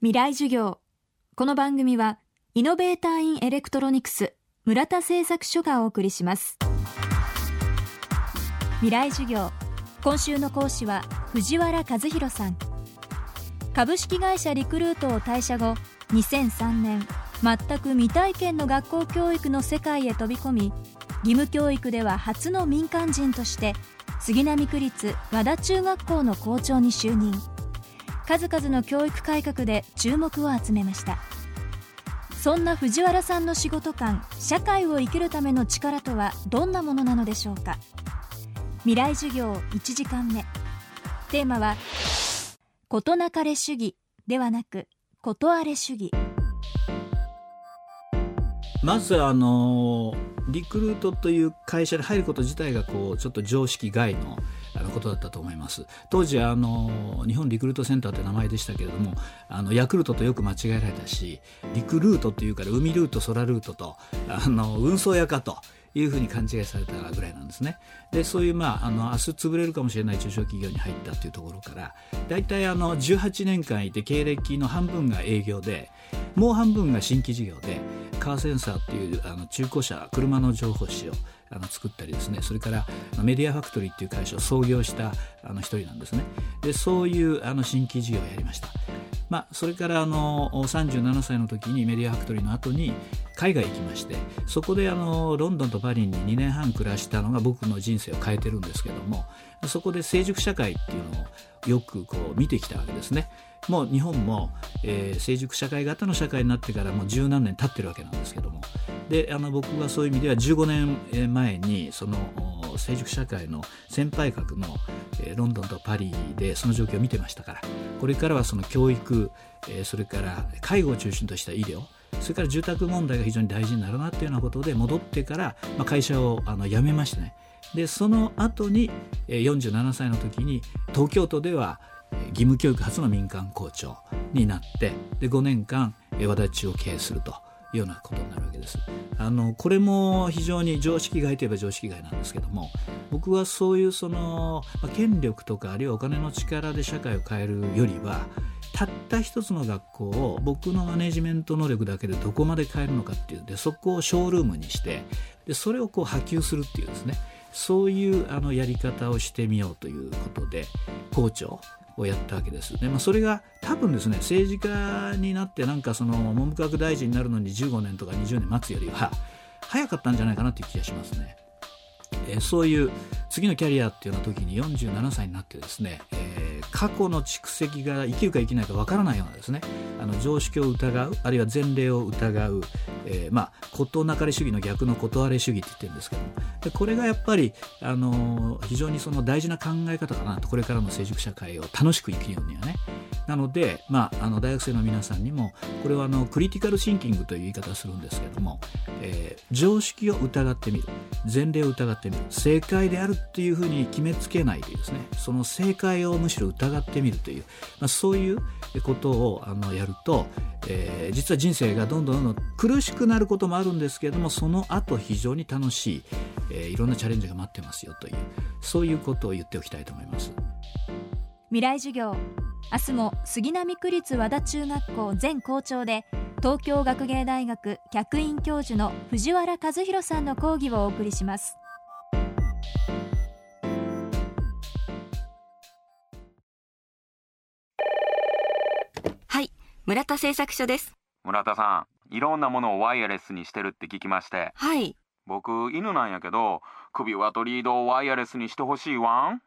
未来授業。この番組はイノベーターインエレクトロニクス村田製作所がお送りします。未来授業。今週の講師は藤原和弘さん。株式会社リクルートを退社後2003年全く未体験の学校教育の世界へ飛び込み義務教育では初の民間人として杉並区立和田中学校の校長に就任。数々の教育改革で注目を集めました。そんな藤原さんの仕事観社会を生きるための力とはどんなものなのでしょうか。未来授業1時間目。テーマは事なかれ主義ではなくことあれ主義。まずあのリクルートという会社に入ること自体がこうちょっと常識外のあのことだったと思います当時あの日本リクルートセンターという名前でしたけれどもあのヤクルトとよく間違えられたしリクルートっていうから海ルート空ルートとあの運送屋かというふうに勘違いされたぐらいなんですね。でそういう、まあ、あの明日潰れるかもしれない中小企業に入ったというところから大体あの18年間いて経歴の半分が営業でもう半分が新規事業でカーセンサーっていうあの中古車車の情報誌をあの作ったりですね。それからメディアファクトリーっていう会社を創業したあの一人なんですね。でそういうあの新規事業をやりました。まあ、それからあの37歳の時にメディアファクトリーの後に海外行きましてそこであのロンドンとパリに2年半暮らしたのが僕の人生を変えてるんですけどもそこで成熟社会っていうのをよくこう見てきたわけですね。もう日本も、えー、成熟社会型の社会になってからもう十何年経ってるわけなんですけどもであの僕はそういう意味では15年前にその成熟社会の先輩格の、えー、ロンドンとパリでその状況を見てましたからこれからはその教育、えー、それから介護を中心とした医療それから住宅問題が非常に大事になるなっていうようなことで戻ってから、まあ、会社をあの辞めましてね。でその後に47歳の時に東京都では義務教育初の民間校長になってで5年間和田地を経営すると。ようなことになるわけです。あのこれも非常に常識外といえば常識外なんですけども僕はそういうその、権力とかあるいはお金の力で社会を変えるよりはたった一つの学校を僕のマネジメント能力だけでどこまで変えるのかっていうでそこをショールームにしてでそれをこう波及するっていうですねそういうあのやり方をしてみようということで校長をやったわけです。で、まあ、それが多分ですね政治家になってなんかその文部科学大臣になるのに15年とか20年待つよりは早かったんじゃないかなという気がしますね。えー、そういう次のキャリアっていうような時に47歳になってですね、えー、過去の蓄積が生きるか生きないかわからないようなですねあの常識を疑うあるいは前例を疑う、えー、まあ事なかれ主義の逆の断れ主義って言ってるんですけども。でこれがやっぱり、あの非常にその大事な考え方かなとこれからの成熟社会を楽しく生きるにはねなので、まあ、あの大学生の皆さんにもこれはあのクリティカルシンキングという言い方をするんですけども、えー、常識を疑ってみる。前例を疑ってみる。正解であるっていうふうに決めつけないでですねその正解をむしろ疑ってみるという、まあ、そういうことをあのやると、えー、実は人生がどんどんどんどん苦しくなることもあるんですけれどもその後非常に楽しい、えー、いろんなチャレンジが待ってますよというそういうことを言っておきたいと思います。未来授業。明日も杉並区立和田中学校前校長で東京学芸大学客員教授の藤原和弘さんの講義をお送りします。はい村田製作所です。村田さんいろんなものをワイヤレスにしてるって聞きまして。はい。僕犬なんやけど首輪とリードをワイヤレスにしてほしいわん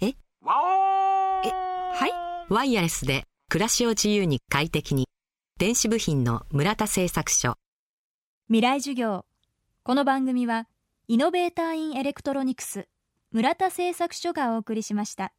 え？ワオーえ？はい？ワイヤレスで暮らしを自由に快適に。電子部品の村田製作所。未来授業。この番組はイノベーターインエレクトロニクス村田製作所がお送りしました。